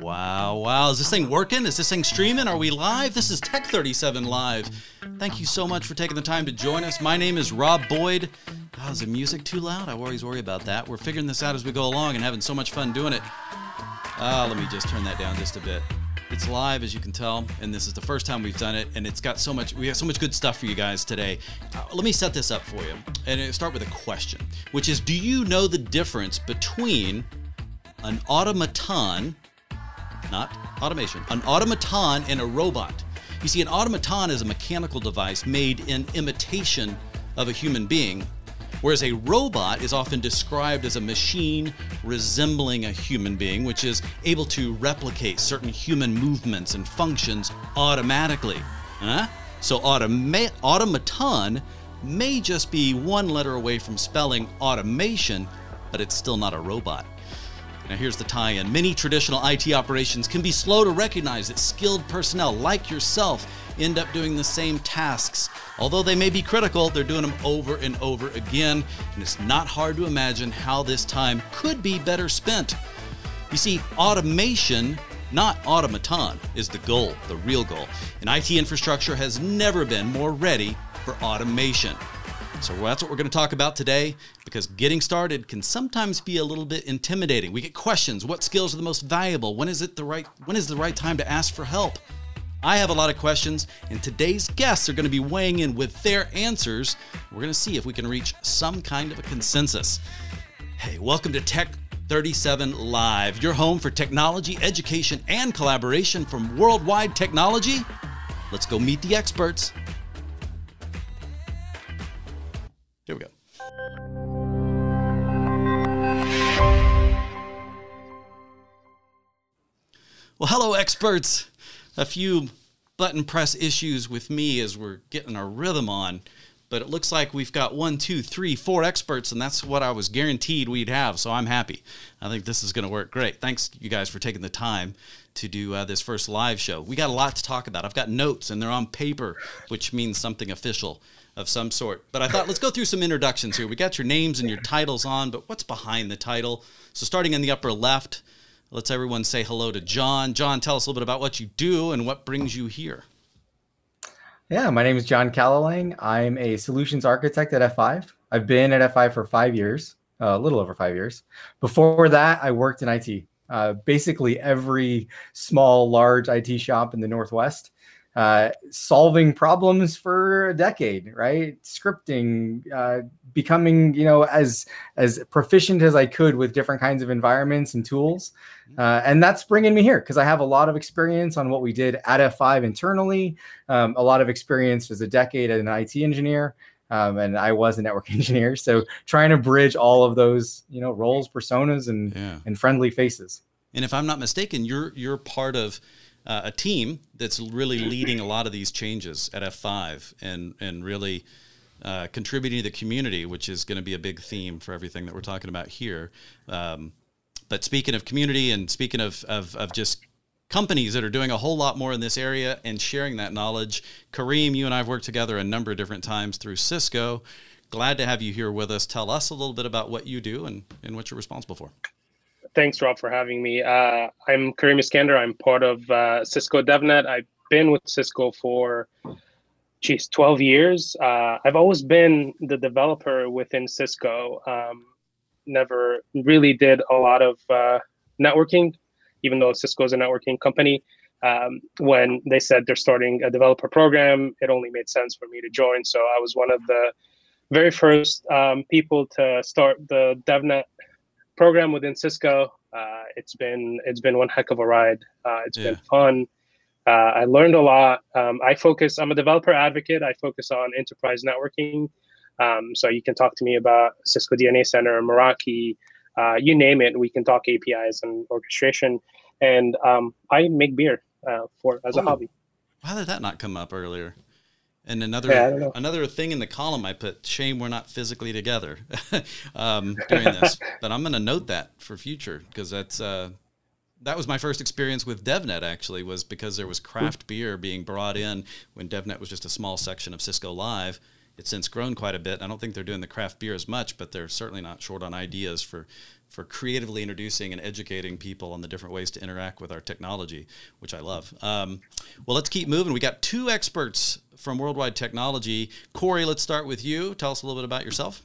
Wow, wow. Is this thing working? Is this thing streaming? Are we live? This is Tech 37 Live. Thank you so much for taking the time to join us. My name is Rob Boyd. God, is the music too loud? I always worry about that. We're figuring this out as we go along and having so much fun doing it. Uh, let me just turn that down just a bit. It's live, as you can tell, and this is the first time we've done it, and it's got so much. We have so much good stuff for you guys today. Uh, let me set this up for you, and start with a question, which is: Do you know the difference between an automaton not automation, an automaton and a robot. You see, an automaton is a mechanical device made in imitation of a human being, whereas a robot is often described as a machine resembling a human being, which is able to replicate certain human movements and functions automatically. Huh? So, automa- automaton may just be one letter away from spelling automation, but it's still not a robot. Now, here's the tie in. Many traditional IT operations can be slow to recognize that skilled personnel like yourself end up doing the same tasks. Although they may be critical, they're doing them over and over again, and it's not hard to imagine how this time could be better spent. You see, automation, not automaton, is the goal, the real goal. And IT infrastructure has never been more ready for automation. So that's what we're going to talk about today because getting started can sometimes be a little bit intimidating. We get questions, what skills are the most valuable? When is it the right when is the right time to ask for help? I have a lot of questions and today's guests are going to be weighing in with their answers. We're going to see if we can reach some kind of a consensus. Hey, welcome to Tech 37 Live, your home for technology, education, and collaboration from worldwide technology. Let's go meet the experts. Here we go. Well, hello, experts. A few button press issues with me as we're getting our rhythm on, but it looks like we've got one, two, three, four experts, and that's what I was guaranteed we'd have. So I'm happy. I think this is going to work great. Thanks, you guys, for taking the time to do uh, this first live show. We got a lot to talk about. I've got notes, and they're on paper, which means something official of some sort. But I thought let's go through some introductions here. We got your names and your titles on, but what's behind the title? So starting in the upper left, let's everyone say hello to John. John, tell us a little bit about what you do and what brings you here. Yeah, my name is John Callalang. I'm a solutions architect at F5. I've been at F5 for five years, uh, a little over five years. Before that, I worked in IT. Uh, basically, every small, large IT shop in the Northwest uh, solving problems for a decade, right? Scripting, uh, becoming you know as as proficient as I could with different kinds of environments and tools, mm-hmm. uh, and that's bringing me here because I have a lot of experience on what we did at F5 internally, um, a lot of experience as a decade as an IT engineer. Um, and I was a network engineer, so trying to bridge all of those, you know, roles, personas, and yeah. and friendly faces. And if I'm not mistaken, you're you're part of uh, a team that's really leading a lot of these changes at F5 and and really uh, contributing to the community, which is going to be a big theme for everything that we're talking about here. Um, but speaking of community and speaking of, of, of just companies that are doing a whole lot more in this area and sharing that knowledge, Kareem, you and I have worked together a number of different times through Cisco. Glad to have you here with us. Tell us a little bit about what you do and, and what you're responsible for thanks, Rob, for having me. Uh, I'm Kareem Iskander. I'm part of uh, Cisco DevNet. I've been with Cisco for, geez, 12 years. Uh, I've always been the developer within Cisco. Um, never really did a lot of uh, networking, even though Cisco is a networking company. Um, when they said they're starting a developer program, it only made sense for me to join. So I was one of the very first um, people to start the DevNet program within Cisco. Uh, it's been it's been one heck of a ride. Uh, it's yeah. been fun. Uh, I learned a lot. Um, I focus. I'm a developer advocate. I focus on enterprise networking. Um, so you can talk to me about Cisco DNA Center, Meraki, uh, you name it. We can talk APIs and orchestration. And um, I make beer uh, for as a oh, hobby. Why did that not come up earlier? And another yeah, another thing in the column I put shame we're not physically together um, during this, but I'm going to note that for future because that's uh, that was my first experience with DevNet actually was because there was craft beer being brought in when DevNet was just a small section of Cisco Live. It's since grown quite a bit. I don't think they're doing the craft beer as much, but they're certainly not short on ideas for for creatively introducing and educating people on the different ways to interact with our technology, which I love. Um, well, let's keep moving. We got two experts from Worldwide Technology. Corey, let's start with you. Tell us a little bit about yourself.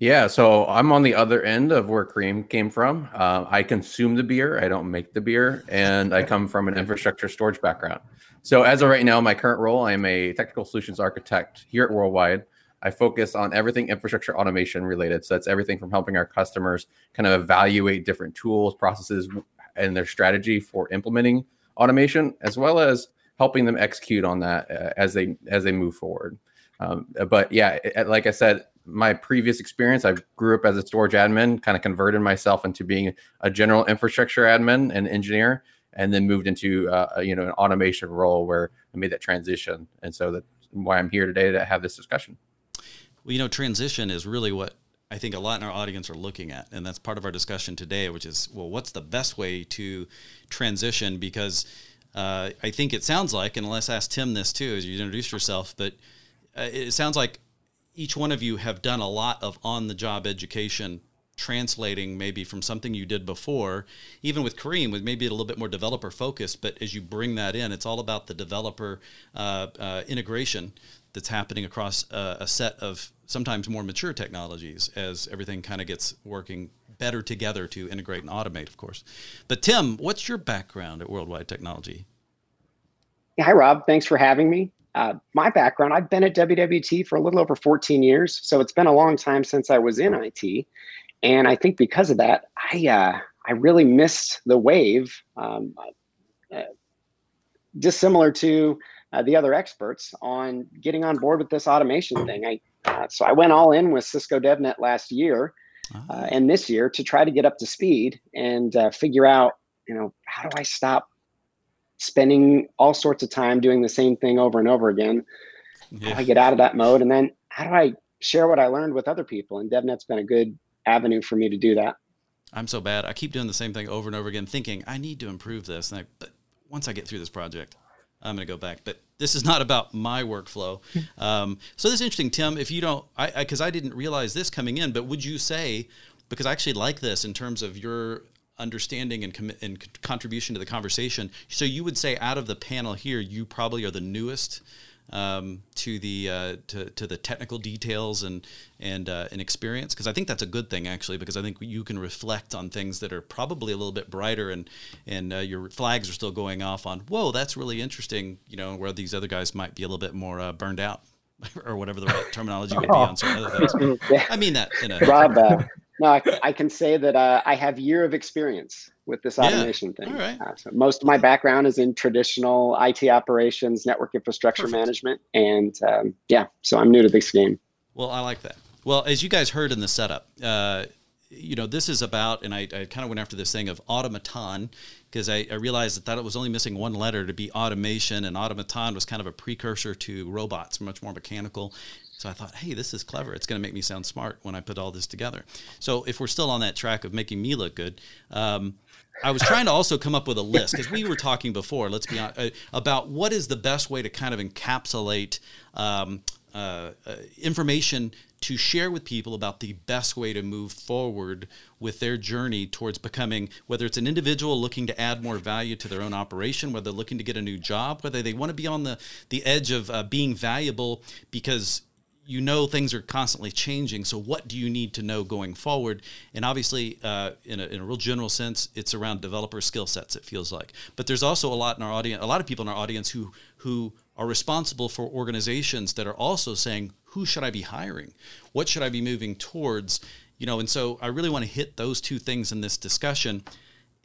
Yeah, so I'm on the other end of where Kareem came from. Uh, I consume the beer, I don't make the beer, and I come from an infrastructure storage background. So, as of right now, my current role, I'm a technical solutions architect here at Worldwide. I focus on everything infrastructure automation related. So, that's everything from helping our customers kind of evaluate different tools, processes, and their strategy for implementing automation, as well as helping them execute on that uh, as they as they move forward. Um, but yeah, it, like I said, my previous experience, I grew up as a storage admin, kind of converted myself into being a general infrastructure admin and engineer, and then moved into uh, you know an automation role where I made that transition. And so that's why I'm here today to have this discussion. Well, you know, transition is really what I think a lot in our audience are looking at, and that's part of our discussion today, which is well, what's the best way to transition? Because uh, I think it sounds like, and let's ask Tim this too as you introduce yourself, but uh, it sounds like each one of you have done a lot of on the job education translating maybe from something you did before even with kareem with maybe a little bit more developer focused but as you bring that in it's all about the developer uh, uh, integration that's happening across uh, a set of sometimes more mature technologies as everything kind of gets working better together to integrate and automate of course. But tim what's your background at worldwide technology? Hi rob. Thanks for having me. Uh, my background, I've been at WWT for a little over 14 years, so it's been a long time since I was in IT, and I think because of that, I uh, I really missed the wave. Um, uh, dissimilar to uh, the other experts on getting on board with this automation thing. I uh, so I went all in with Cisco DevNet last year uh, and this year to try to get up to speed and figure out, you know, how do I stop spending all sorts of time doing the same thing over and over again. Yeah. How do I get out of that mode? And then how do I share what I learned with other people? And DevNet's been a good avenue for me to do that. I'm so bad. I keep doing the same thing over and over again, thinking I need to improve this. And I, but once I get through this project, I'm going to go back. But this is not about my workflow. Um, so this is interesting, Tim. If you don't, I because I, I didn't realize this coming in, but would you say because I actually like this in terms of your understanding and, com- and contribution to the conversation. So you would say out of the panel here, you probably are the newest um, to the uh, to, to the technical details and and uh, and experience because I think that's a good thing actually because I think you can reflect on things that are probably a little bit brighter and and uh, your flags are still going off on whoa that's really interesting you know where these other guys might be a little bit more uh, burned out or whatever the right terminology would be on some other things. I mean that in a Rob, uh, no, I, I, can say that uh, I have year of experience with this automation yeah. thing. Uh, so most of my background is in traditional IT operations, network infrastructure Perfect. management, and um, yeah, so I'm new to this game. Well, I like that. Well, as you guys heard in the setup, uh, you know, this is about, and I, I kind of went after this thing of automaton because I, I, realized that, that it was only missing one letter to be automation, and automaton was kind of a precursor to robots, much more mechanical. So I thought, hey, this is clever. It's going to make me sound smart when I put all this together. So if we're still on that track of making me look good, um, I was trying to also come up with a list because we were talking before. Let's be honest uh, about what is the best way to kind of encapsulate um, uh, uh, information to share with people about the best way to move forward with their journey towards becoming whether it's an individual looking to add more value to their own operation whether they're looking to get a new job whether they want to be on the the edge of uh, being valuable because you know things are constantly changing. So what do you need to know going forward? And obviously, uh, in, a, in a real general sense, it's around developer skill sets. It feels like, but there's also a lot in our audience, a lot of people in our audience who who are responsible for organizations that are also saying, who should I be hiring? What should I be moving towards? You know, and so I really want to hit those two things in this discussion.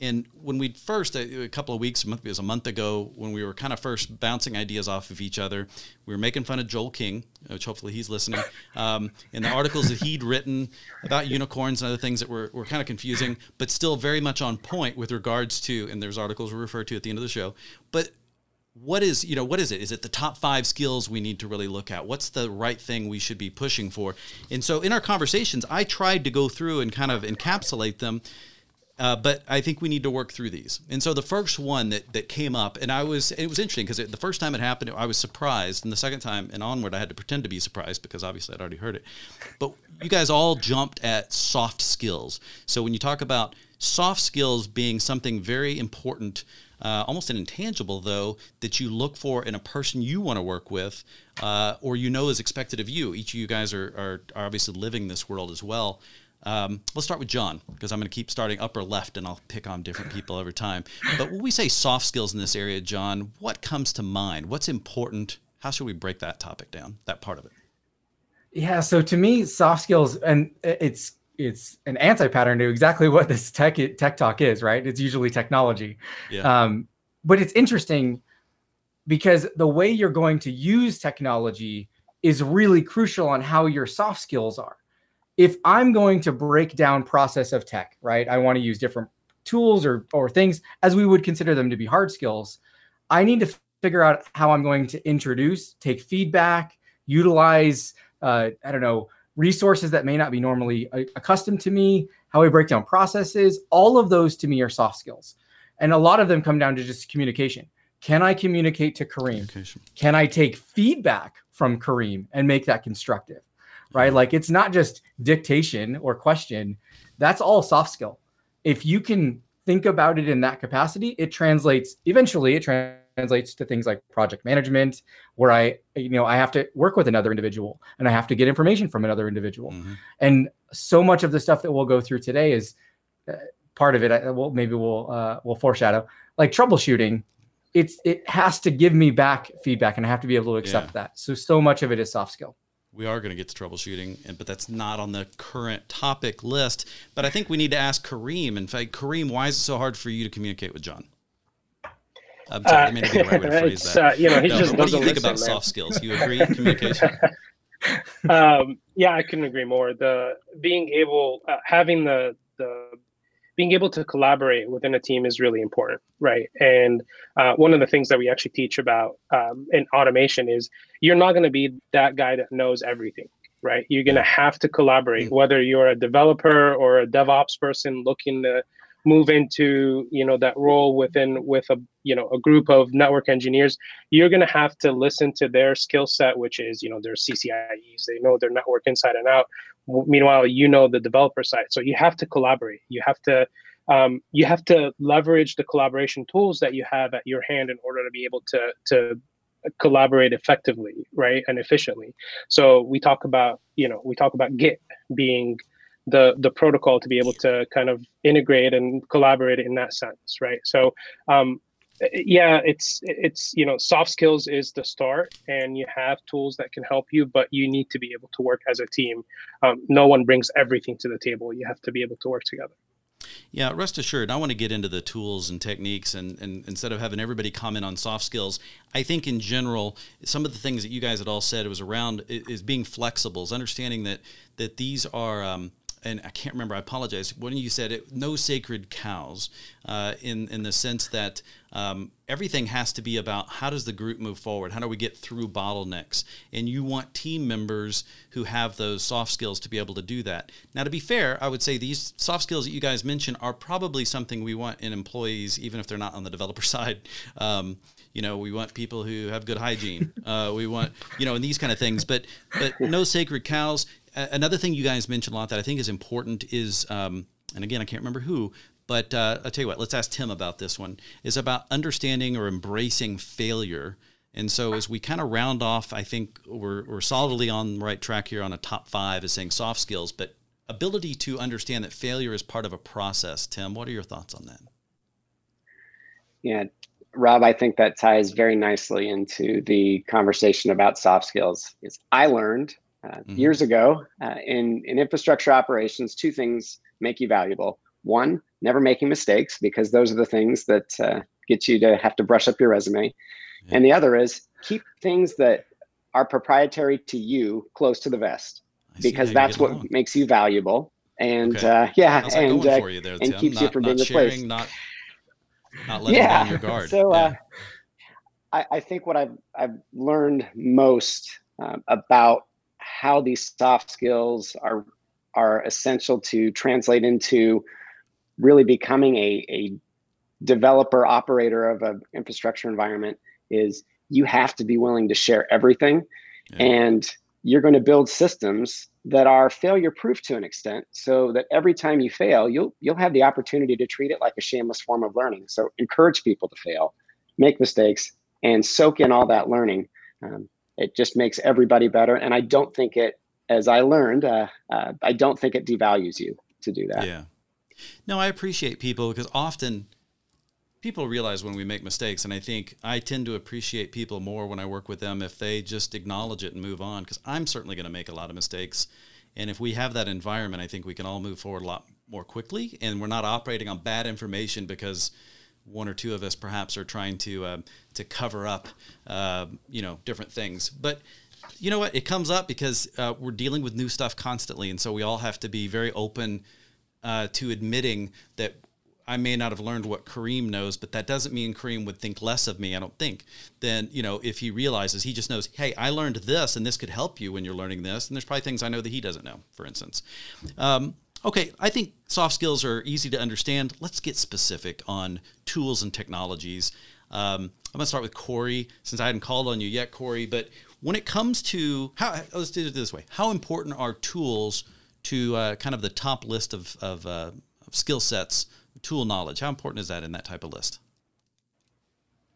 And when we first, a, a couple of weeks, it was a month ago, when we were kind of first bouncing ideas off of each other, we were making fun of Joel King, which hopefully he's listening, um, and the articles that he'd written about unicorns and other things that were, were kind of confusing, but still very much on point with regards to, and there's articles we refer to at the end of the show, but what is you know what is it? Is it the top five skills we need to really look at? What's the right thing we should be pushing for? And so in our conversations i tried to go through and kind of encapsulate them Uh, but I think we need to work through these. And so the first one that, that came up, and I was, it was interesting because the first time it happened, I was surprised. And the second time and onward, I had to pretend to be surprised because obviously I'd already heard it. But you guys all jumped at soft skills. So when you talk about soft skills being something very important, uh, almost an intangible though, that you look for in a person you want to work with, uh, or you know is expected of you. Each of you guys are, are, are obviously living this world as well. Um, let's start with John because I'm going to keep starting upper left and I'll pick on different people over time. But when we say soft skills in this area, John, what comes to mind? What's important? How should we break that topic down, that part of it? Yeah, so to me, soft skills, and it's it's an anti-pattern to exactly what this tech tech talk is, right? It's usually technology. Yeah. Um, but it's interesting because the way you're going to use technology is really crucial on how your soft skills are if I'm going to break down process of tech, right? I want to use different tools or or things as we would consider them to be hard skills. I need to figure out how I'm going to introduce, take feedback, utilize uh, I don't know resources that may not be normally accustomed to me, how we break down processes. All of those to me are soft skills, and a lot of them come down to just communication. Can I communicate to Kareem? Can I take feedback from Kareem and make that constructive? Right? Like it's not just dictation or question. That's all soft skill. If you can think about it in that capacity, it translates eventually it translates to things like project management where I you know I have to work with another individual and I have to get information from another individual. Mm-hmm. And so much of the stuff that we'll go through today is uh, part of it I, well maybe we'll uh, we'll foreshadow like troubleshooting it's it has to give me back feedback and I have to be able to accept yeah. that. So so much of it is soft skill we are going to get to troubleshooting, and but that's not on the current topic list. But I think we need to ask Kareem. In fact, Kareem, why is it so hard for you to communicate with John? I'm sorry, uh, I mean to be the right way to phrase that. Uh, you know, he no, just what do you think listen, about man. soft skills? You agree, communication? um, yeah, I couldn't agree more. The being able, uh, having the the being able to collaborate within a team is really important, right? And uh, one of the things that we actually teach about um, in automation is you're not going to be that guy that knows everything, right? You're going to have to collaborate, mm. whether you're a developer or a DevOps person looking to move into you know that role within with a you know a group of network engineers you're going to have to listen to their skill set which is you know their CCIEs they know their network inside and out meanwhile you know the developer side. So you have to collaborate. You have to um, you have to leverage the collaboration tools that you have at your hand in order to be able to to collaborate effectively right and efficiently. So we talk about you know we talk about git being the the protocol to be able to kind of integrate and collaborate in that sense right? So um, yeah it's it's you know soft skills is the start and you have tools that can help you but you need to be able to work as a team. Um, no one brings everything to the table. You have to be able to work together. Yeah, rest assured, I want to get into the tools and techniques, and, and instead of having everybody comment on soft skills, I think in general, some of the things that you guys had all said was around is being flexible, is understanding that that these are um, and I can't remember. I apologize. When you said it, no sacred cows, uh, in in the sense that um, everything has to be about how does the group move forward? How do we get through bottlenecks? And you want team members who have those soft skills to be able to do that. Now, to be fair, I would say these soft skills that you guys mentioned are probably something we want in employees, even if they're not on the developer side. Um, you know, we want people who have good hygiene. Uh, we want, you know, and these kind of things. But but no sacred cows another thing you guys mentioned a lot that I think is important is, um, and again, I can't remember who, but uh, I'll tell you what, let's ask Tim about this one, is about understanding or embracing failure. And so as we kind of round off, I think we're, we're solidly on the right track here on a top five as saying soft skills, but ability to understand that failure is part of a process. Tim, what are your thoughts on that? Yeah, Rob, I think that ties very nicely into the conversation about soft skills. Is I learned mm-hmm. Years ago, uh, in, in infrastructure operations, two things make you valuable. One, never making mistakes, because those are the things that uh, get you to have to brush up your resume. Yeah. And the other is keep things that are proprietary to you close to the vest, because that's what along. makes you valuable. And okay. Uh, yeah, and, uh, there, and keeps not, you from being replaced. Not, not letting yeah. down your guard. So yeah. I, I think what I've, I've learned most about how these soft skills are are essential to translate into really becoming a, a developer operator of an infrastructure environment is you have to be willing to share everything. Yeah. and you're going to build systems that are failure proof to an extent so that every time you fail you'll you'll have the opportunity to treat it like a shameless form of learning. So encourage people to fail make mistakes and soak in all that learning. Um, it just makes everybody better. And i don't think it as i learned uh, uh, i don't think it devalues you to do that. Yeah. No i appreciate people because often people realize when we make mistakes and i think i tend to appreciate people more when i work with them if they just acknowledge it and move on because i'm certainly going to make a lot of mistakes. And if we have that environment i think we can all move forward a lot more quickly. And we're not operating on bad information because one or two of us perhaps are trying to uh, to cover up uh, you know different things but you know what it comes up because uh, we're dealing with new stuff constantly and so we all have to be very open uh, to admitting that I may not have learned what Kareem knows, but that doesn't mean Kareem would think less of me. I don't think. Then you know, if he realizes he just knows, hey, I learned this, and this could help you when you're learning this, and there's probably things I know that he doesn't know. For instance, um, okay, I think soft skills are easy to understand. Let's get specific on tools and technologies. Um, I'm gonna start with Corey since I hadn't called on you yet, Corey. But when it comes to how, let's do it this way: How important are tools to uh, kind of the top list of, of, uh, of skill sets? tool knowledge. How important is that in that type of list?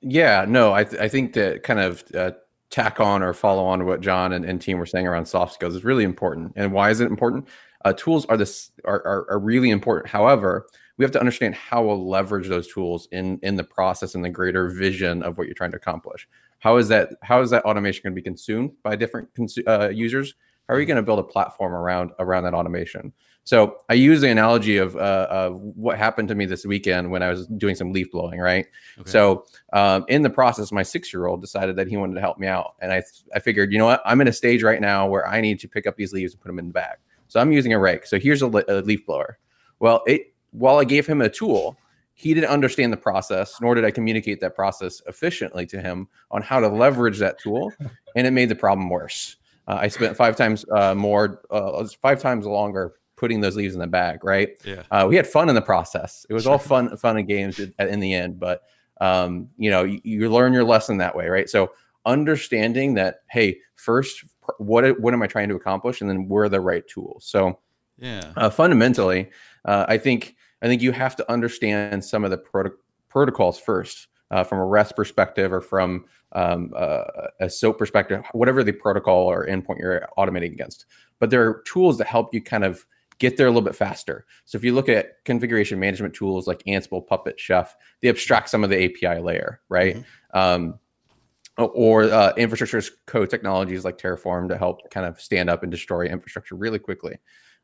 Yeah, no, I, th- I think that kind of uh, tack on or follow on to what John and, and Tim were saying around soft skills is really important. And why is it important? Uh, tools are this are, are, are really important. However, we have to understand how we'll leverage those tools in in the process and the greater vision of what you're trying to accomplish. How is that? How is that automation going to be consumed by different consu- uh, users? How are you going to build a platform around around that automation? So I use the analogy of, uh, of what happened to me this weekend when I was doing some leaf blowing, right? Okay. So um, in the process, my six year old decided that he wanted to help me out, and I I figured, you know what, I'm in a stage right now where I need to pick up these leaves and put them in the bag. So I'm using a rake. So here's a, a leaf blower. Well, it while I gave him a tool, he didn't understand the process, nor did I communicate that process efficiently to him on how to leverage that tool, and it made the problem worse. Uh, I spent five times uh, more, uh, five times longer putting those leaves in the bag, right? Yeah. Uh, we had fun in the process. It was all fun, fun and games in the end, but um, you know, you, you, learn your lesson that way, right? So understanding that, hey, first, what what am I trying to accomplish, and then where are the right tools? So, yeah, uh, fundamentally, uh, I think I think you have to understand some of the proto- protocols first. Uh, from a REST perspective or from um, uh, a SOAP perspective, whatever the protocol or endpoint you're automating against. But there are tools that help you kind of get there a little bit faster. So if you look at configuration management tools like Ansible, Puppet, Chef, they abstract some of the API layer, right? Mm-hmm. Um, or uh, infrastructure as code technologies like Terraform to help kind of stand up and destroy infrastructure really quickly.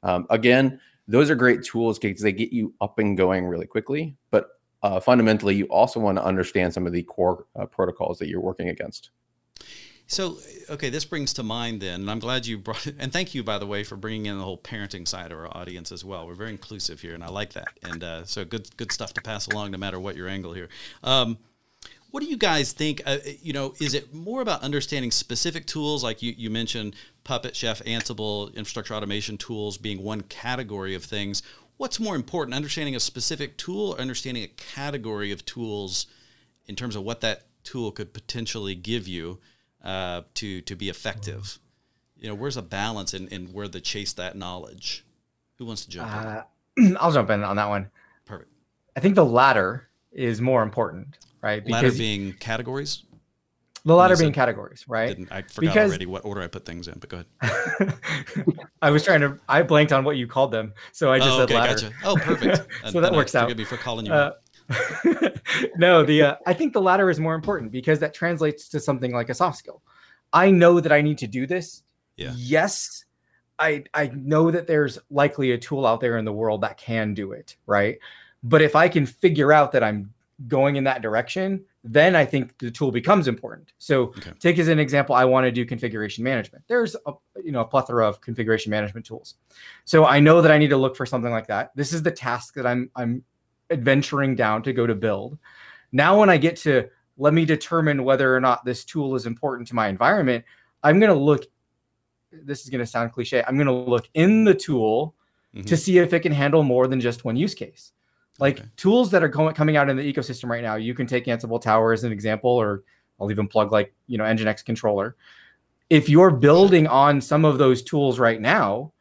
Um, again, those are great tools because they get you up and going really quickly. But uh, fundamentally, you also want to understand some of the core uh, protocols that you're working against. So, okay, this brings to mind then, and I'm glad you brought it. And thank you, by the way, for bringing in the whole parenting side of our audience as well. We're very inclusive here, and I like that. And uh, so, good, good stuff to pass along, no matter what your angle here. Um, what do you guys think? Uh, you know, is it more about understanding specific tools, like you, you mentioned, Puppet, Chef, Ansible, infrastructure automation tools being one category of things? What's more important, understanding a specific tool or understanding a category of tools in terms of what that tool could potentially give you? uh, to to be effective? You know, where's a balance in, in where to chase that knowledge? Who wants to jump uh, in? I'll jump in on that one. Perfect. I think the latter is more important, right? Because latter being categories. The latter being categories, right? I forgot because, already what order I put things in, but go ahead. I was trying to. I blanked on what you called them, so I just oh, okay, said ladder. Gotcha. Oh, perfect. so that works I, out. Forgive me for calling you. Uh, no, the uh, I think the latter is more important because that translates to something like a soft skill. I know that I need to do this. Yeah. Yes, I I know that there's likely a tool out there in the world that can do it, right? But if I can figure out that I'm going in that direction, then I think the tool becomes important. So okay. take as an example, I want to do configuration management. There's a you know a plethora of configuration management tools. So I know that I need to look for something like that. This is the task that I'm I'm adventuring down to go to build. Now, when I get to let me determine whether or not this tool is important to my environment, I'm going to look. This is going to sound cliche. I'm going to look in the tool mm-hmm. to see if it can handle more than just one use case. Like Okay. tools that are going coming out in the ecosystem right now, you can take Ansible Tower as an example, or I'll even plug like you know Nginx controller. If you're building on some of those tools right now,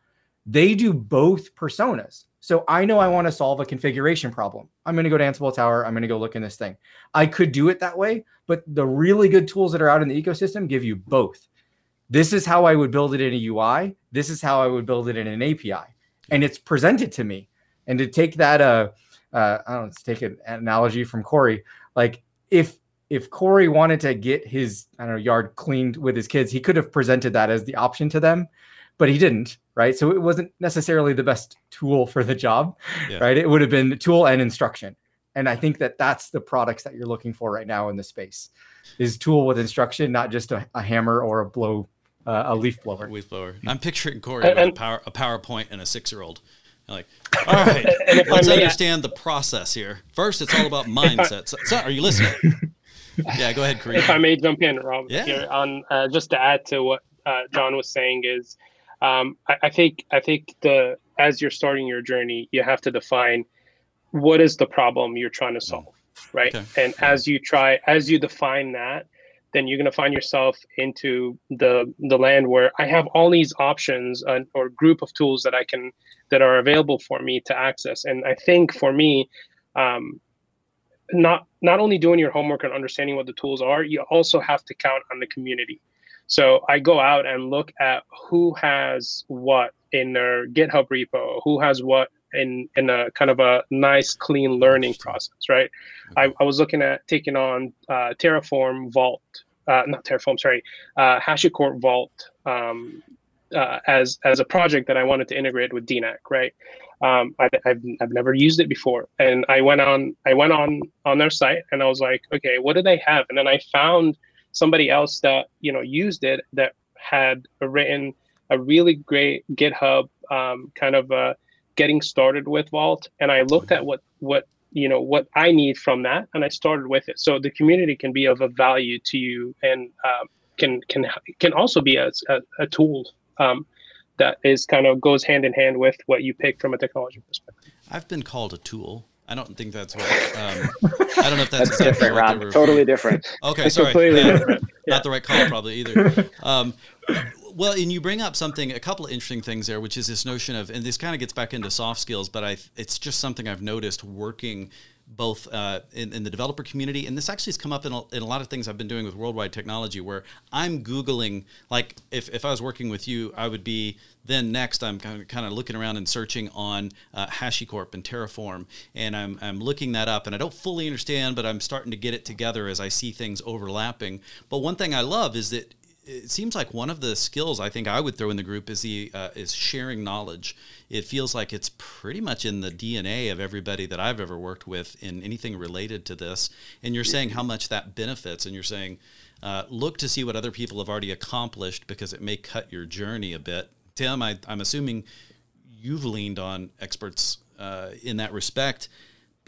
they do both personas. So I know I want to solve a configuration problem. I'm going to go to Ansible Tower. I'm going to go look in this thing. I could do it that way, but the really good tools that are out in the ecosystem give you both. This is how I would build it in a UI. This is how I would build it in an API, and it's presented to me. And to take that, uh, uh, I don't know, to take an analogy from Corey, like if if Corey wanted to get his I don't know yard cleaned with his kids, he could have presented that as the option to them, but he didn't, right? So it wasn't necessarily the best tool for the job, Yeah. right? It would have been the tool and instruction. And I think that that's the products that you're looking for right now in the space is tool with instruction, not just a, a hammer or a blow, uh, a leaf blower. A Leaf blower. I'm picturing Corey And- with a, power, a PowerPoint and a six year old. Like, all right, And if I let's understand the process here. First, it's all about mindset. So, so, are you listening? Yeah, go ahead, Kareem. if I may jump in, Rob, Yeah. here on uh, just to add to what uh, John was saying is, um, I, I think I think the as you're starting your journey, you have to define what is the problem you're trying to solve, right? Okay. And as you try, as you define that, then you're going to find yourself into the the land where I have all these options uh, or group of tools that I can that are available for me to access. And I think for me, um, not not only doing your homework and understanding what the tools are, you also have to count on the community. So I go out and look at who has what in their GitHub repo, who has what in in a kind of a nice clean learning process, right? I, I was looking at taking on uh, Terraform Vault, uh, not Terraform, sorry, uh, HashiCorp Vault um, uh, as as a project that I wanted to integrate with DNAC, right? Um, I, I've I've never used it before, and I went on I went on on their site and I was like, okay, what do they have? And then I found somebody else that you know used it that had written a really great GitHub um, kind of uh, getting started with Vault, and I looked at what what you know what I need from that, and I started with it. So the community can be of a value to you, and um, can can can also be a, a, a tool um, that is kind of goes hand in hand with what you pick from a technology perspective. I've been called a tool. I don't think that's what. Um, I don't know if that's, That's exactly different, what they Rob. were Totally referring- different. Okay, sorry. completely Yeah. different. Not the right call, probably either. Um, well, and you bring up something, a couple of interesting things there, which is this notion of, and this kind of gets back into soft skills, but I, it's just something I've noticed working both uh, in, in the developer community, and this actually has come up in a, in a lot of things I've been doing with worldwide technology, where I'm googling, like if, if I was working with you, I would be then next I'm kind of, kind of looking around and searching on uh, HashiCorp and Terraform, and I'm, I'm looking that up, and I don't fully understand, but I'm starting to get it together as I see things overlapping. But one thing I love is that it seems like one of the skills I think I would throw in the group is the uh, is sharing knowledge. It feels like it's pretty much in the DNA of everybody that I've ever worked with in anything related to this. And you're saying how much that benefits, and you're saying uh, look to see what other people have already accomplished because it may cut your journey a bit. Tim, I, I'm assuming you've leaned on experts uh, in that respect.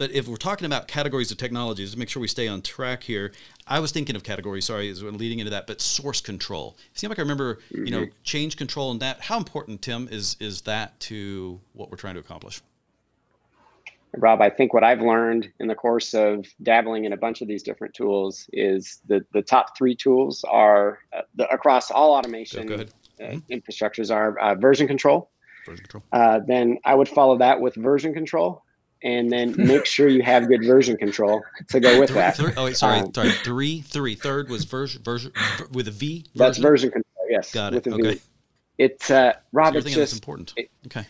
But if we're talking about categories of technologies, to make sure we stay on track here, I was thinking of categories. Sorry, as we're leading into that, but source control. It seemed like I remember, you know, change control and that. How important, Tim, is is that to what we're trying to accomplish? Rob, I think what I've learned in the course of dabbling in a bunch of these different tools is that the top three tools are uh, the, across all automation Go, go ahead. uh, infrastructures are uh, version control. Version control. Uh, then I would follow that with version control, and then make sure you have good version control to go with Three- that. three- oh wait, sorry, Um, sorry. Three, three. Third was version, version with a V. That's version? version control. Yes, Got it. V. Okay. It's uh, So Rob. you're it's just important. it- Okay.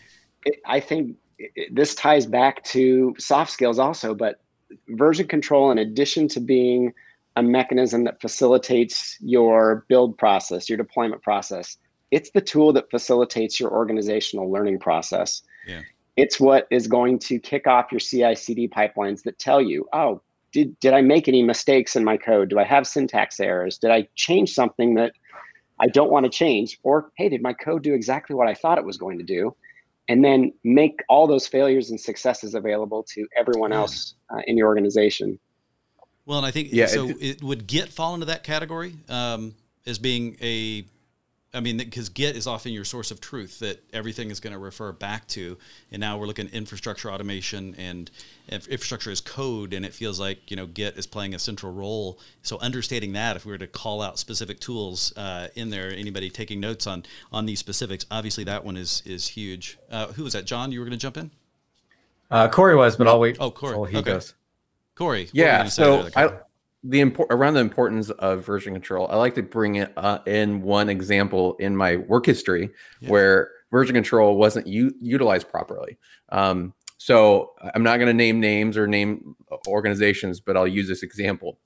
it, I think it, this ties back to soft skills also, but version control, in addition to being a mechanism that facilitates your build process, your deployment process, it's the tool that facilitates your organizational learning process. Yeah. It's what is going to kick off your CI CD pipelines that tell you, oh, did, did I make any mistakes in my code? Do I have syntax errors? Did I change something that I don't want to change? Or, hey, did my code do exactly what I thought it was going to do? and then make all those failures and successes available to everyone else uh, in your organization. Well, and I think Yeah, so. it- It, would Git fall into that category um, as being a I mean, because Git is often your source of truth that everything is going to refer back to. And now we're looking at infrastructure automation and infrastructure as code, and it feels like you know Git is playing a central role. So understanding that, if we were to call out specific tools uh, in there, anybody taking notes on on these specifics, obviously that one is is huge. Uh, who was that? John, you were going to jump in. Uh, Corey was, but I'll wait. Oh, Corey. he okay. goes. Corey. Yeah. So I the import around the importance of version control. I like to bring it uh, in one example in my work history yeah. where version control wasn't u- utilized properly. Um, so I'm not going to name names or name organizations, but I'll use this example.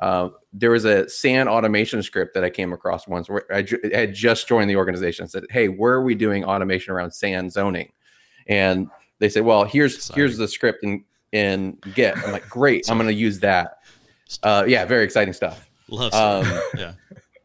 Uh, there was a SAN automation script that I came across once where I, ju- I, had just joined the organization. Said, "Hey, where are we doing automation around SAN zoning?" And they said, "Well, here's Sorry. here's the script in in Git." I'm like, "Great, I'm going to use that." Uh, yeah, very exciting stuff. Love um, yeah.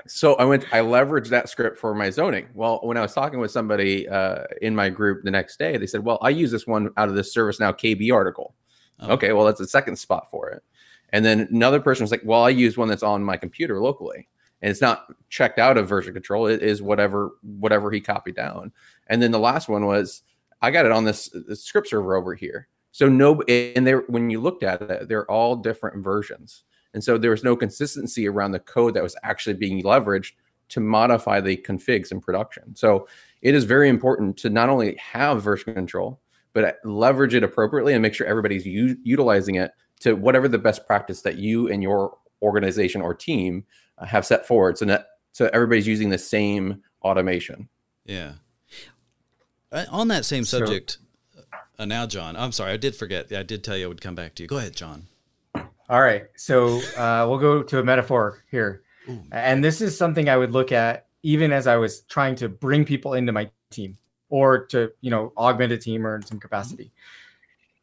So I went. I leveraged that script for my zoning. Well, when I was talking with somebody uh, in my group the next day, they said, "Well, I use this one out of this ServiceNow KB article." Oh. Okay, well, that's the second spot for it. And then another person was like, "Well, I use one that's on my computer locally, and it's not checked out of version control. It is whatever whatever he copied down." And then the last one was, "I got it on this, this script server over here." So no, and there when you looked at it, they're all different versions. And so there was no consistency around the code that was actually being leveraged to modify the configs in production. So it is very important to not only have version control, but leverage it appropriately and make sure everybody's u- utilizing it to whatever the best practice that you and your organization or team uh, have set forward. So that so everybody's using the same automation. Yeah. Uh, on that same subject, uh, now, John, I'm sorry, I did forget. I did tell you I would come back to you. Go ahead, John. All right. So uh, we'll go to a metaphor here. Ooh. And this is something I would look at even as I was trying to bring people into my team or to, you know, augment a team or in some capacity.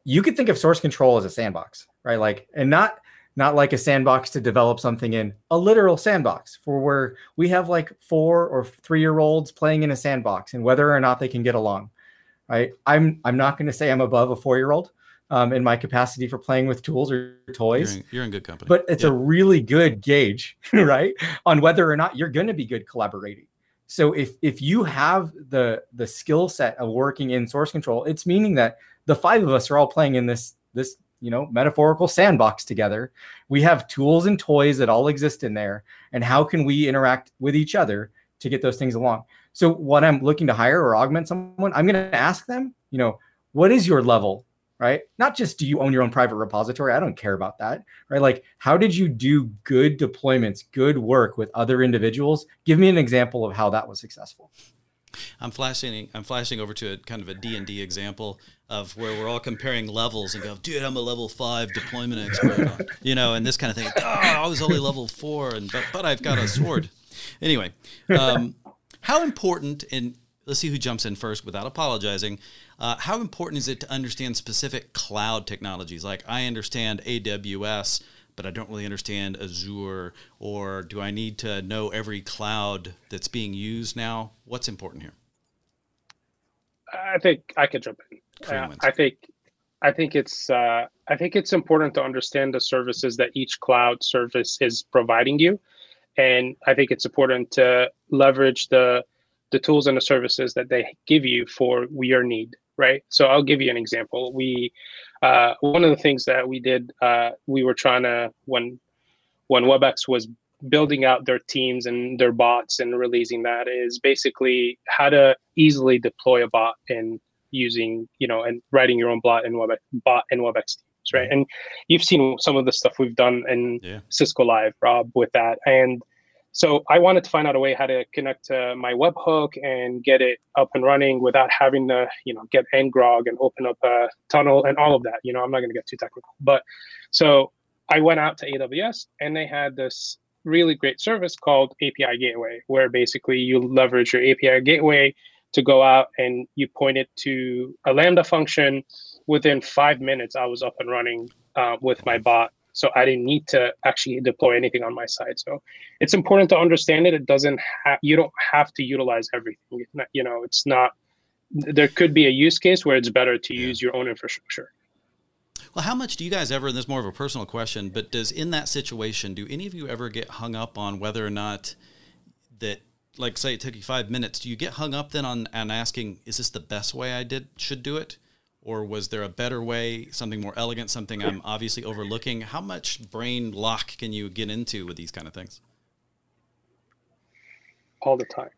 You could think of source control as a sandbox, right? Like, and not not like a sandbox to develop something in a literal sandbox for where we have like four or three year olds playing in a sandbox and whether or not they can get along right i'm i'm not going to say i'm above a four year old um, in my capacity for playing with tools or toys. You're in, you're in good company. But it's yeah. a really good gauge, right, on whether or not you're going to be good collaborating. So if if you have the the skill set of working in source control, it's meaning that the five of us are all playing in this this you know metaphorical sandbox together. We have tools and toys that all exist in there, and how can we interact with each other to get those things along? So what I'm looking to hire or augment someone, I'm going to ask them, you know, what is your level right? Not just do you own your own private repository? I don't care about that, right? Like, how did you do good deployments, good work with other individuals? Give me an example of how that was successful. I'm flashing. I'm flashing over to a kind of a D and D example of where we're all comparing levels and go, dude, I'm a level five deployment expert, you know, and this kind of thing. Oh, I was only level four, and but, but I've got a sword. Anyway, um, how important and let's see who jumps in first without apologizing. Uh, how important is it to understand specific cloud technologies? Like I understand AWS, but I don't really understand Azure, or do I need to know every cloud that's being used now? What's important here? I think I could jump in. Uh, I think I think it's uh, I think it's important to understand the services that each cloud service is providing you, and I think it's important to leverage the the tools and the services that they give you for your need right? So I'll give you an example. We uh, one of the things that we did, uh, we were trying to when when WebEx was building out their teams and their bots and releasing that is basically how to easily deploy a bot in using you know and writing your own bot in WebEx bot in WebEx teams, right? And you've seen some of the stuff we've done in yeah. Cisco Live, Rob, with that and so I wanted to find out a way how to connect to my webhook and get it up and running without having to, you know, get ngrok and open up a tunnel and all of that. You know, I'm not going to get too technical, but so I went out to AWS and they had this really great service called API Gateway, where basically you leverage your API Gateway to go out and you point it to a Lambda function. Within five minutes, I was up and running uh, with my bot so I didn't need to actually deploy anything on my side. So it's important to understand it. It doesn't have you don't have to utilize everything. Not, you know, it's not. There could be a use case where it's better to use your own infrastructure. Well, how much do you guys ever, and this is more of a personal question, but does in that situation, do any of you ever get hung up on whether or not that like say it took you five minutes, do you get hung up then on, on asking, is this the best way I did should do it? Or was there a better way, something more elegant, something I'm obviously overlooking? How much brain lock can you get into with these kind of things? All the time.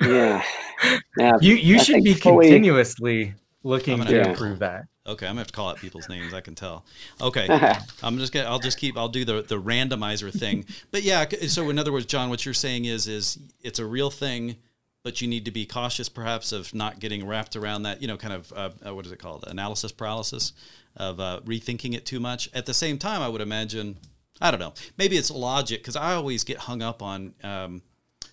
Yeah. yeah. You you I should be fully- continuously looking to gonna- improve that. Okay, I'm gonna have to call out people's names. I can tell. Okay, I'm just gonna. I'll just keep. I'll do the the randomizer thing. But yeah. So in other words, John, what you're saying is is it's a real thing, but you need to be cautious, perhaps, of not getting wrapped around that. You know, kind of uh, uh, what is it called? Analysis paralysis, of uh, rethinking it too much. At the same time, I would imagine. I don't know. Maybe it's logic because I always get hung up on. Um,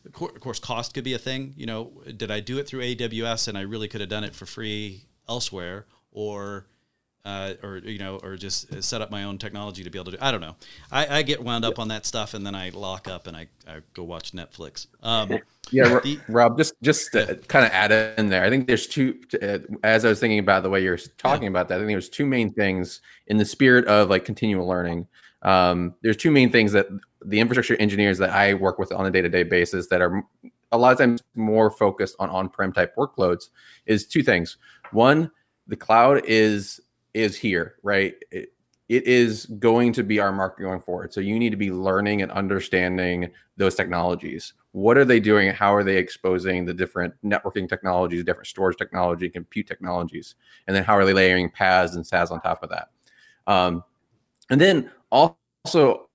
of cour- of course, cost could be a thing. You know, did I do it through AWS and I really could have done it for free elsewhere, or, uh, or you know, or just set up my own technology to be able to do? I don't know. I, I get wound up on that stuff, and then I lock up and I, I go watch Netflix. Um, Yeah, The- Rob, just just to kind of add in there. I think there's two. Uh, as I was thinking about the way you're talking about that, I think there's two main things in the spirit of like continual learning. Um, there's two main things that the infrastructure engineers that I work with on a day-to-day basis that are a lot of times more focused on on-prem type workloads is two things. One, the cloud is is here, right? It, it is going to be our market going forward. So you need to be learning and understanding those technologies. What are they doing? How are they exposing the different networking technologies, different storage technology, compute technologies, and then how are they layering PaaS and SaaS on top of that? Um, and then also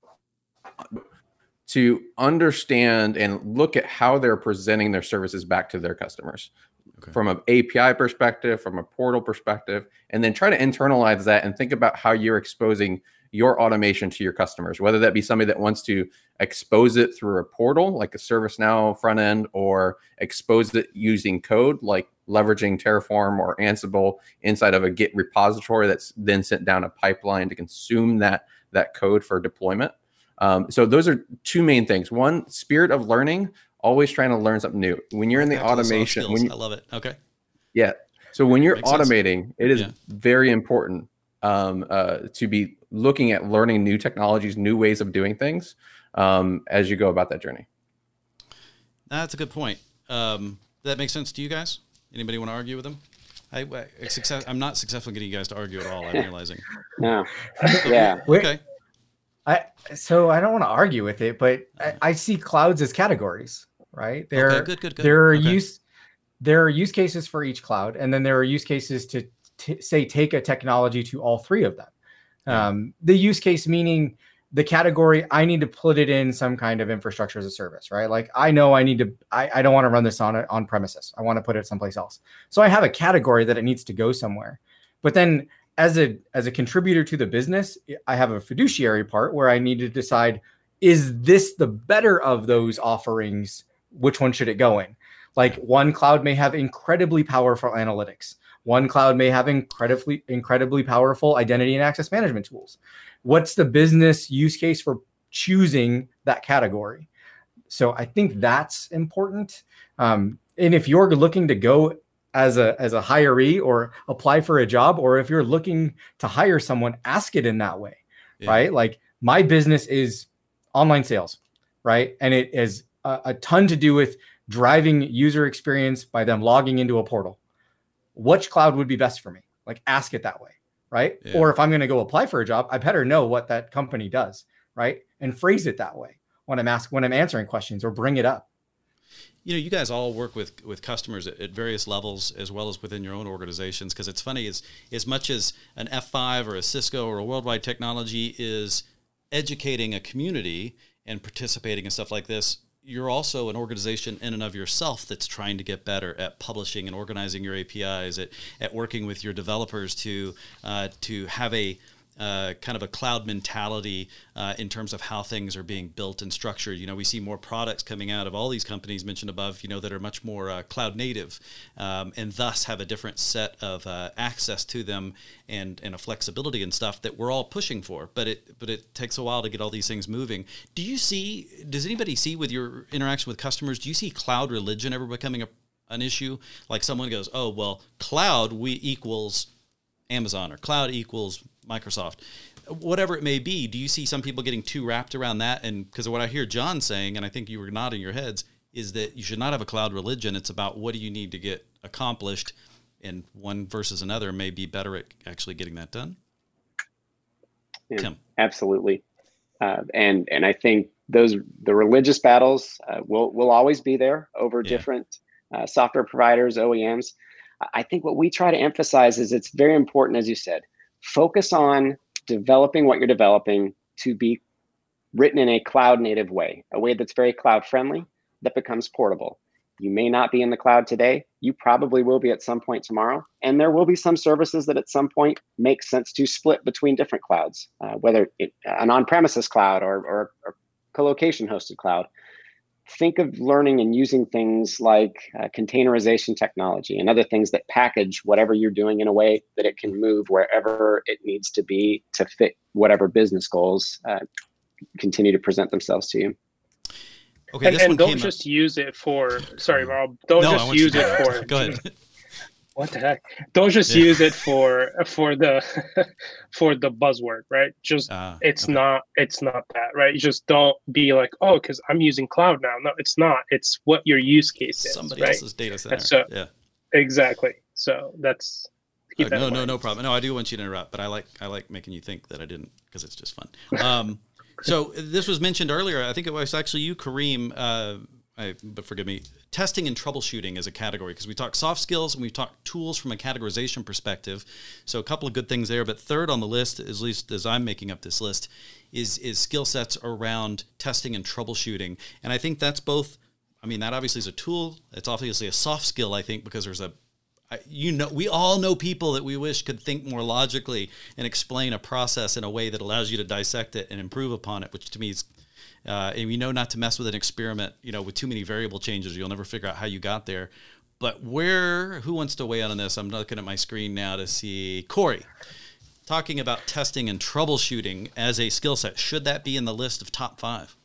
to understand and look at how they're presenting their services back to their customers Okay. from an API perspective, from a portal perspective, and then try to internalize that and think about how you're exposing your automation to your customers, whether that be somebody that wants to expose it through a portal like a ServiceNow front end or expose it using code like leveraging Terraform or Ansible inside of a Git repository that's then sent down a pipeline to consume that that code for deployment. Um, so those are two main things. One, spirit of learning, always trying to learn something new. When you're in the back automation, when you, I love it. Okay. yeah. So when you're Makes sense. automating, it is Yeah. very important um, uh, to be looking at learning new technologies, new ways of doing things um, as you go about that journey. That's a good point. Um, does that make sense to you guys? Anybody want to argue with them? I, I success, I'm not successful getting you guys to argue at all. I'm realizing. No. Yeah. Wait, Okay. I so I don't want to argue with it, but I, I see clouds as categories, right? There, okay. Good. Good. Good. there are okay. use there are use cases for each cloud, and then there are use cases to t- say take a technology to all three of them. Um, the use case meaning the category I need to put it in some kind of infrastructure as a service, right? Like I know I need to I, I don't want to run this on on premises. I want to put it someplace else. So I have a category that it needs to go somewhere. But then as a as a contributor to the business, I have a fiduciary part where I need to decide is this the better of those offerings? Which one should it go in? Like one cloud may have incredibly powerful analytics. One cloud may have incredibly incredibly powerful identity and access management tools. What's the business use case for choosing that category? So I think that's important. Um, and if you're looking to go as a as a hiree or apply for a job, or if you're looking to hire someone, ask it in that way, Yeah. right? Like my business is online sales, right? And it is a, a ton to do with driving user experience by them logging into a portal. Which cloud would be best for me? Like ask it that way, right? Yeah. Or if I'm going to go apply for a job, I better know what that company does, right? And phrase it that way when I'm asking when I'm answering questions or bring it up. you know you guys all work with with customers at, at various levels as well as within your own organizations because it's funny as as much as an f5 or a cisco or a worldwide technology is educating a community and participating in stuff like this you're also an organization in and of yourself that's trying to get better at publishing and organizing your apis at, at working with your developers to uh, to have a uh, kind of a cloud mentality uh, in terms of how things are being built and structured. You know, we see more products coming out of all these companies mentioned above, you know, that are much more uh, cloud native um, and thus have a different set of uh, access to them and, and a flexibility and stuff that we're all pushing for. But it but it takes a while to get all these things moving. Do you see? Does anybody see with your interaction with customers? Do you see cloud religion ever becoming a, an issue? Like someone goes, oh well, cloud we equals Amazon or cloud equals Microsoft, whatever it may be. Do you see some people getting too wrapped around that? And because of what I hear John saying, and I think you were nodding your heads, is that you should not have a cloud religion. It's about what do you need to get accomplished, and one versus another may be better at actually getting that done. Yeah, Tim. Absolutely, uh, and and I think those the religious battles uh, will will always be there over Yeah. different uh, software providers, OEMs. I think what we try to emphasize is it's very important, as you said, focus on developing what you're developing to be written in a cloud native way, a way that's very cloud friendly, that becomes portable. You may not be in the cloud today. You probably will be at some point tomorrow. And there will be some services that at some point make sense to split between different clouds, uh, whether it, an on premises cloud or, or, or co-location hosted cloud. Think of learning and using things like uh, containerization technology and other things that package whatever you're doing in a way that it can move wherever it needs to be to fit whatever business goals uh, continue to present themselves to you. Okay, and, this and one don't came up- just use it for sorry rob don't no, just use it for Go ahead. What the heck don't just Yeah. use it for for the for the buzzword right just Ah, it's okay. not it's not that right you just don't be like oh because i'm using cloud now no it's not it's what your use case is somebody right else's data center. so- yeah. exactly so that's keep Uh, that no, no, no problem. No, I do want you to interrupt, but I like I like making you think that I didn't because it's just fun. Um, so this was mentioned earlier. I think it was actually you, Kareem. Uh, I, but forgive me. Testing and troubleshooting as a category because we talk soft skills and we talk tools from a categorization perspective. So a couple of good things there. But third on the list, at least as I'm making up this list, is is skill sets around testing and troubleshooting. And I think that's both. I mean, that obviously is a tool. It's obviously a soft skill. I think because there's a you know, we all know people that we wish could think more logically and explain a process in a way that allows you to dissect it and improve upon it, which to me is, uh, and we know not to mess with an experiment, you know, with too many variable changes. You'll never figure out how you got there. But where, who wants to weigh in on this? I'm looking at my screen now to see Corey talking about testing and troubleshooting as a skill set. Should that be in the list of top five?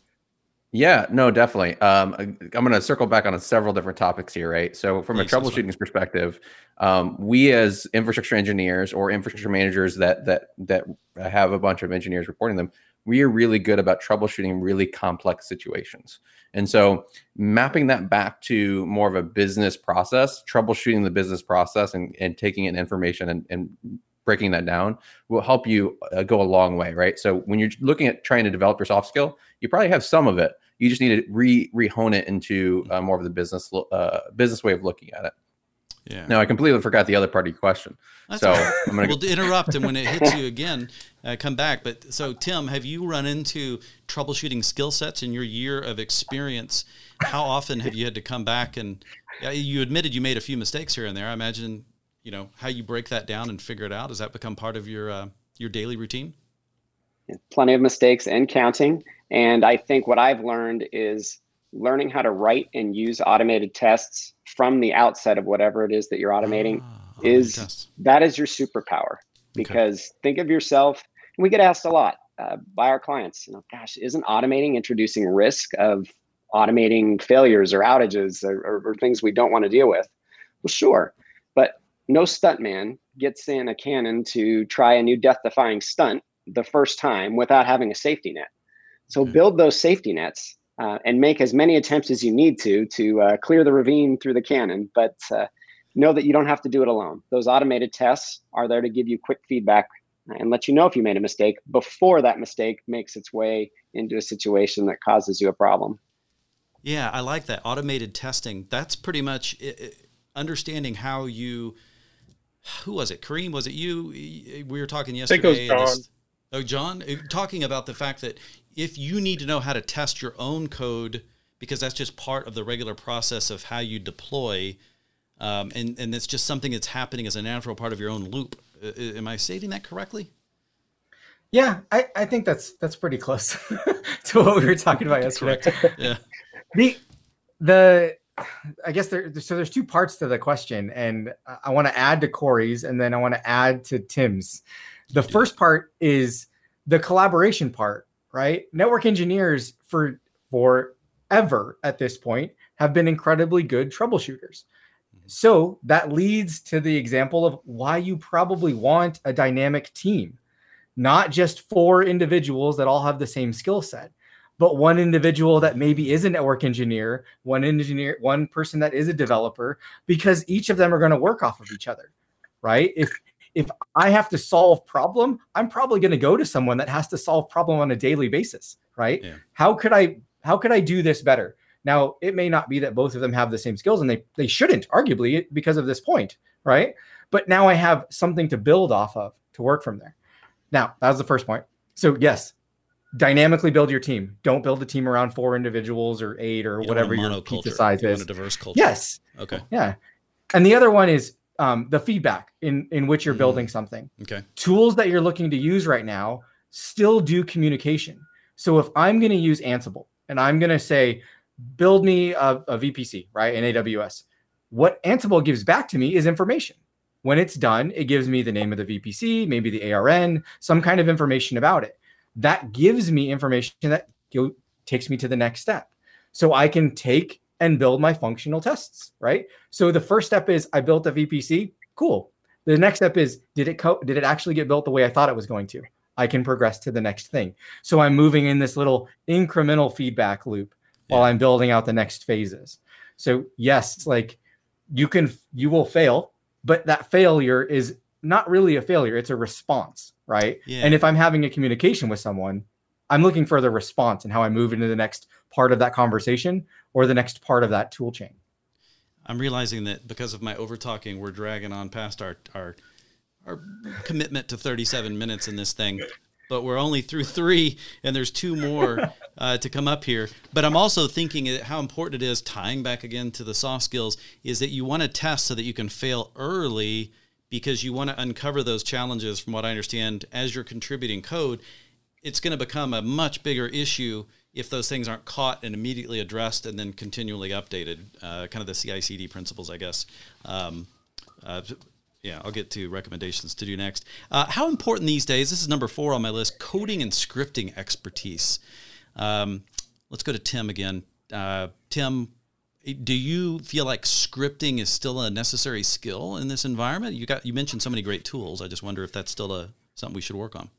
Yeah, no, definitely. Um, I'm going to circle back on several different topics here, right? So, from Please, a troubleshooting perspective, um, we as infrastructure engineers or infrastructure managers that that that have a bunch of engineers reporting them, we are really good about troubleshooting really complex situations. And so, mapping that back to more of a business process, troubleshooting the business process, and and taking in information and, and breaking that down will help you uh, go a long way, right? So when you're looking at trying to develop your soft skill, you probably have some of it. You just need to re rehone it into uh, more of the business uh, business way of looking at it. Yeah. Now I completely forgot the other part of your question. That's so all right. I'm gonna we'll interrupt, and when it hits you again, uh, come back. But so, Tim, have you run into troubleshooting skill sets in your year of experience? How often have you had to come back and yeah, you admitted you made a few mistakes here and there? I imagine you know how you break that down and figure it out. Does that become part of your uh, your daily routine? plenty of mistakes and counting. And I think what I've learned is learning how to write and use automated tests from the outset of whatever it is that you're automating. Ah, is- tests. That is your superpower because think of yourself. We get asked a lot uh, by our clients, you know, gosh, isn't automating introducing risk of automating failures or outages or, or, or things we don't want to deal with? Well, sure. But no stuntman gets in a cannon to try a new death defying stunt the first time without having a safety net. So Okay. build those safety nets uh, and make as many attempts as you need to to uh, clear the ravine through the cannon. But uh, know that you don't have to do it alone. Those automated tests are there to give you quick feedback and let you know if you made a mistake before that mistake makes its way into a situation that causes you a problem. Yeah, I like that automated testing. That's pretty much i i understanding how you. Who was it? Kareem? Was it you? We were talking think it was yesterday. this- John. Oh, John, talking about the fact that if you need to know how to test your own code, because that's just part of the regular process of how you deploy, um, and and it's just something that's happening as a natural part of your own loop. Uh, uh, am I stating that correctly? Yeah, I, I think that's that's pretty close to what we were talking about yesterday. Correct. Yeah. the the I guess there so there's two parts to the question, and I want to add to Corey's, and then I want to add to Tim's. The first part is the collaboration part, right? Network engineers for forever at this point have been incredibly good troubleshooters. Mm-hmm. So that leads to the example of why you probably want a dynamic team, not just four individuals that all have the same skill set but one individual that maybe is a network engineer, one engineer, one person that is a developer, because each of them are going to work off of each other, right? If if I have to solve problem, I'm probably going to go to someone that has to solve problem on a daily basis, right? Yeah. How could I how could I do this better? Now, it may not be that both of them have the same skills and they they shouldn't arguably because of this point, right? But now I have something to build off of to work from there. Now, that was the first point. So, yes, dynamically build your team. Don't build a team around four individuals or eight or whatever your pizza size you is. a diverse culture. Yes. Okay. Yeah. And the other one is um, the feedback in in which you're mm building something. Okay. Tools that you're looking to use right now still do communication. So if I'm going to use Ansible and I'm going to say, build me a, a VPC, right, in AWS, what Ansible gives back to me is information. When it's done, it gives me the name of the VPC, maybe the ARN, some kind of information about it. That gives me information that takes me to the next step. So I can take and build my functional tests, right? So the first step is I built a VPC. Cool. The next step is did it co- did it actually get built the way I thought it was going to? I can progress to the next thing. So I'm moving in this little incremental feedback loop yeah. while I'm building out the next phases. So yes, like you can you will fail but that failure is not really a failure it's a response right yeah. and if i'm having a communication with someone i'm looking for the response and how i move into the next part of that conversation or the next part of that tool chain i'm realizing that because of my over talking we're dragging on past our our our commitment to 37 minutes in this thing but we're only through three, and there's two more uh, to come up here. But I'm also thinking how important it is, tying back again to the soft skills, is that you want to test so that you can fail early because you want to uncover those challenges. From what I understand, as you're contributing code, it's going to become a much bigger issue if those things aren't caught and immediately addressed and then continually updated. Uh, kind of the CI/CD principles, I guess. Um, uh, yeah, I'll get to recommendations to do next. Uh, how important these days? This is number four on my list: coding and scripting expertise. Um, let's go to Tim again. Uh, Tim, do you feel like scripting is still a necessary skill in this environment? You got you mentioned so many great tools. I just wonder if that's still a something we should work on.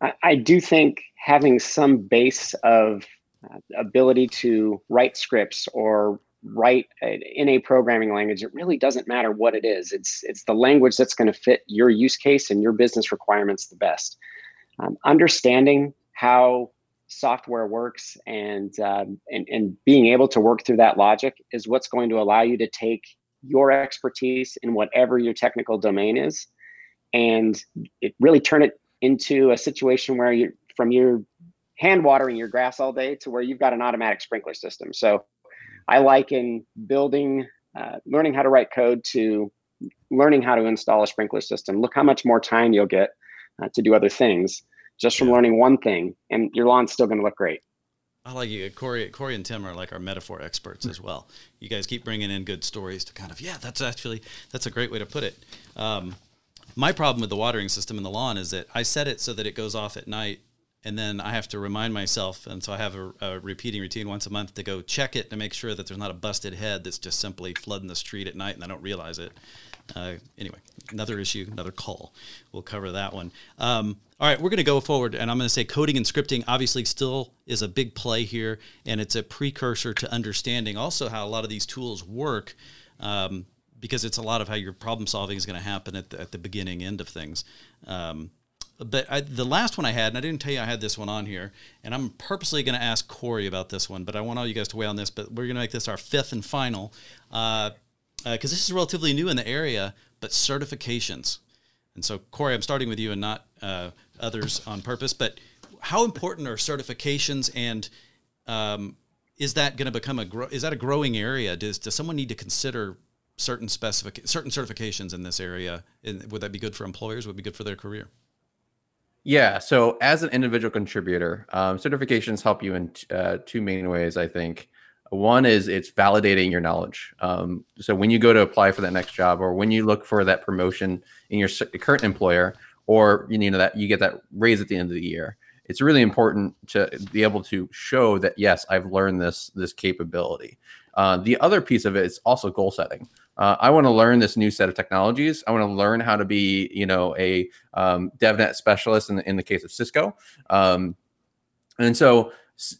I, I do think having some base of uh, ability to write scripts or write in a programming language it really doesn't matter what it is. It's it's the language that's going to fit your use case and your business requirements the best. Um, understanding how software works and, um, and and being able to work through that logic is what's going to allow you to take your expertise in whatever your technical domain is and it really turn it into a situation where you from your hand watering your grass all day to where you've got an automatic sprinkler system so I liken building, uh, learning how to write code to learning how to install a sprinkler system. Look how much more time you'll get uh, to do other things just from learning one thing, and your lawn's still going to look great. I like you, Corey. Corey and Tim are like our metaphor experts as well. You guys keep bringing in good stories to kind of yeah. That's actually that's a great way to put it. Um, my problem with the watering system in the lawn is that I set it so that it goes off at night and then I have to remind myself, and so I have a, a, repeating routine once a month to go check it to make sure that there's not a busted head that's just simply flooding the street at night and I don't realize it. Uh, anyway, another issue, another call. We'll cover that one. Um, all right, we're going to go forward, and I'm going to say coding and scripting obviously still is a big play here, and it's a precursor to understanding also how a lot of these tools work. Um, because it's a lot of how your problem solving is going to happen at the, at the beginning end of things. Um, but I, the last one I had, and I didn't tell you I had this one on here, and I'm purposely going to ask Corey about this one, but I want all you guys to weigh on this. But we're going to make this our fifth and final, because uh, uh, this is relatively new in the area, but certifications. And so, Corey, I'm starting with you and not uh, others on purpose. But how important are certifications, and um, is that going to become a gro- is that a growing area? Does does someone need to consider certain specific certain certifications in this area? And would that be good for employers? Would be good for their career? Yeah. So as an individual contributor, um, certifications help you in uh, two main ways, I think. One is it's validating your knowledge. Um, so when you go to apply for that next job, or when you look for that promotion in your current employer, or you know that you get that raise at the end of the year, it's really important to be able to show that yes, I've learned this this capability. Uh, the other piece of it is also goal setting uh, I want to learn this new set of technologies. I want to learn how to be, you know, a um, DevNet specialist in the, in the case of Cisco. Um, And so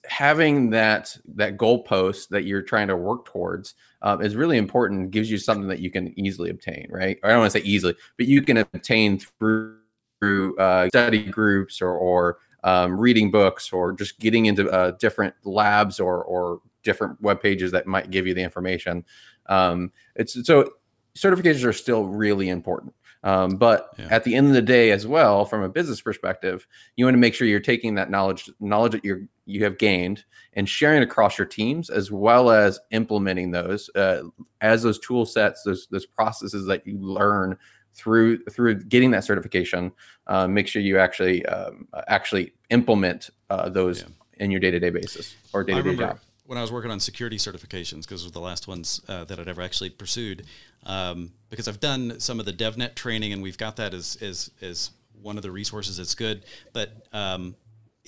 having that that goalpost that you're trying to work towards uh, is really important. Gives you something that you can easily obtain, right? Or I don't want to say easily, but you can obtain through through uh, study groups or, or um, reading books or just getting into uh, different labs or or different web pages that might give you the information. Um, it's so certifications are still really important. Um, but yeah. at the end of the day, as well, from a business perspective, you want to make sure you're taking that knowledge knowledge that you you have gained and sharing it across your teams, as well as implementing those uh, as those tool sets, those those processes that you learn through through getting that certification. Uh, make sure you actually um, actually implement uh, those yeah. in your day to day basis or day to day job when I was working on security certifications, because those were the last ones uh, that I'd ever actually pursued, um, because I've done some of the DevNet training, and we've got that as as as one of the resources that's good. But um,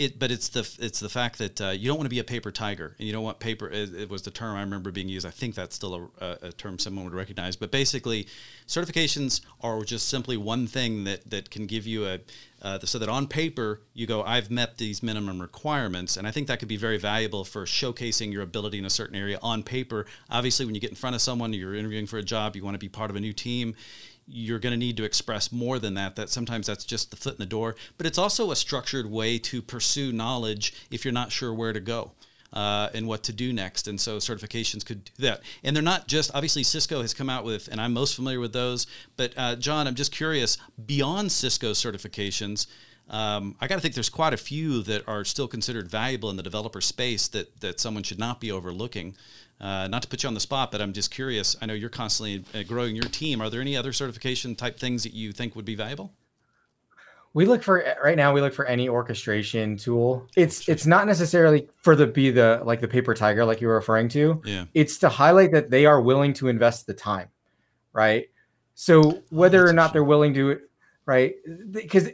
it, but it's the it's the fact that uh, you don't want to be a paper tiger, and you don't want paper. It, it, was the term I remember being used. I think that's still a, a, term someone would recognize. But basically, certifications are just simply one thing that that can give you a uh, so that on paper you go, I've met these minimum requirements, and I think that could be very valuable for showcasing your ability in a certain area on paper. Obviously, when you get in front of someone, you're interviewing for a job, you want to be part of a new team you're going to need to express more than that that sometimes that's just the foot in the door but it's also a structured way to pursue knowledge if you're not sure where to go uh, and what to do next and so certifications could do that and they're not just obviously cisco has come out with and i'm most familiar with those but uh, john i'm just curious beyond cisco certifications um, I got to think there's quite a few that are still considered valuable in the developer space that that someone should not be overlooking. Uh, not to put you on the spot, but I'm just curious. I know you're constantly uh, growing your team. Are there any other certification type things that you think would be valuable? We look for right now. We look for any orchestration tool. It's it's not necessarily for the be the like the paper tiger like you were referring to. Yeah. It's to highlight that they are willing to invest the time, right? So whether oh, or not they're willing to, right? Because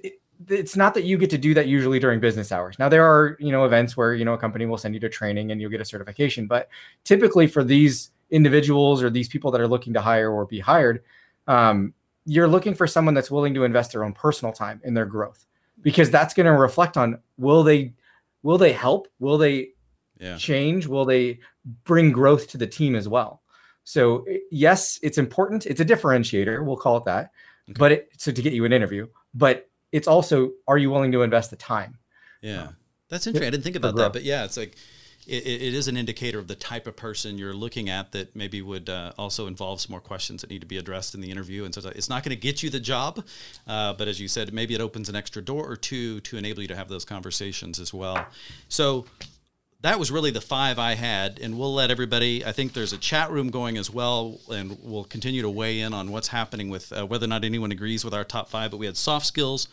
it's not that you get to do that usually during business hours. Now there are, you know, events where, you know, a company will send you to training and you'll get a certification, but typically for these individuals or these people that are looking to hire or be hired, um, you're looking for someone that's willing to invest their own personal time in their growth because that's going to reflect on will they will they help? Will they yeah. change? Will they bring growth to the team as well? So yes, it's important. It's a differentiator. We'll call it that. Okay. But it, so to get you an interview, but it's also are you willing to invest the time? Yeah, that's interesting. I didn't think about that, but yeah, it's like it, it is an indicator of the type of person you're looking at that maybe would uh, also involve some more questions that need to be addressed in the interview. And so it's not going to get you the job, uh, but as you said, maybe it opens an extra door or two to enable you to have those conversations as well. So that was really the five I had, and we'll let everybody. I think there's a chat room going as well, and we'll continue to weigh in on what's happening with uh, whether or not anyone agrees with our top five. But we had soft skills,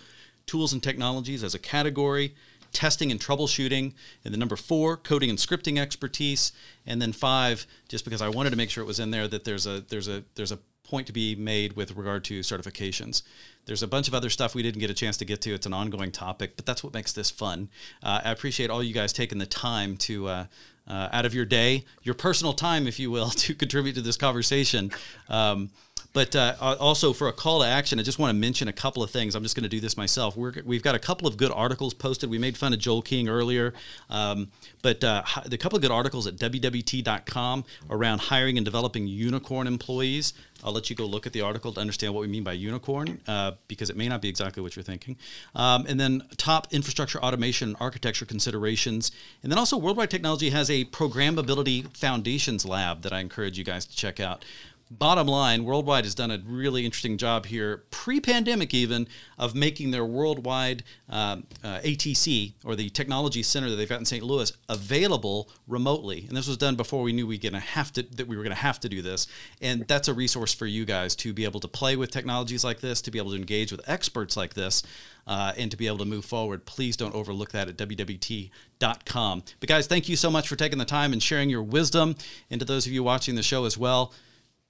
tools and technologies as a category, testing and troubleshooting, and the number four, coding and scripting expertise, and then five, just because I wanted to make sure it was in there that there's a there's a there's a point to be made with regard to certifications. There's a bunch of other stuff we didn't get a chance to get to. It's an ongoing topic, but that's what makes this fun. Uh, I appreciate all you guys taking the time to. Uh, uh, out of your day, your personal time, if you will, to contribute to this conversation. Um, but uh, also for a call to action, I just want to mention a couple of things. I'm just going to do this myself. we have got a couple of good articles posted. We made fun of Joel King earlier, um, but uh, the couple of good articles at wwt.com around hiring and developing unicorn employees. I'll let you go look at the article to understand what we mean by unicorn, uh, because it may not be exactly what you're thinking. Um, and then top infrastructure automation and architecture considerations. And then also, Worldwide Technology has a programmability foundations lab that I encourage you guys to check out bottom line, Worldwide has done a really interesting job here, pre pandemic even, of making their worldwide um, uh, ATC or the technology center that they've got in St. Louis available remotely. And this was done before we knew we gonna have to that we were going to have to do this. And that's a resource for you guys to be able to play with technologies like this, to be able to engage with experts like this. Uh, and to be able to move forward, please don't overlook that at wwt.com. But guys, thank you so much for taking the time and sharing your wisdom. And to those of you watching the show as well,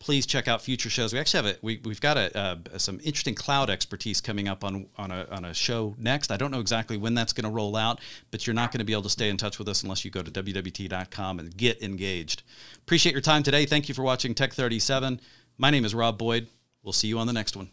please check out future shows. We actually have a we, we've got a, uh, some interesting cloud expertise coming up on on a, on a show next. I don't know exactly when that's going to roll out, but you're not going to be able to stay in touch with us unless you go to wwt.com and get engaged. Appreciate your time today. Thank you for watching Tech 37. My name is Rob Boyd. We'll see you on the next one.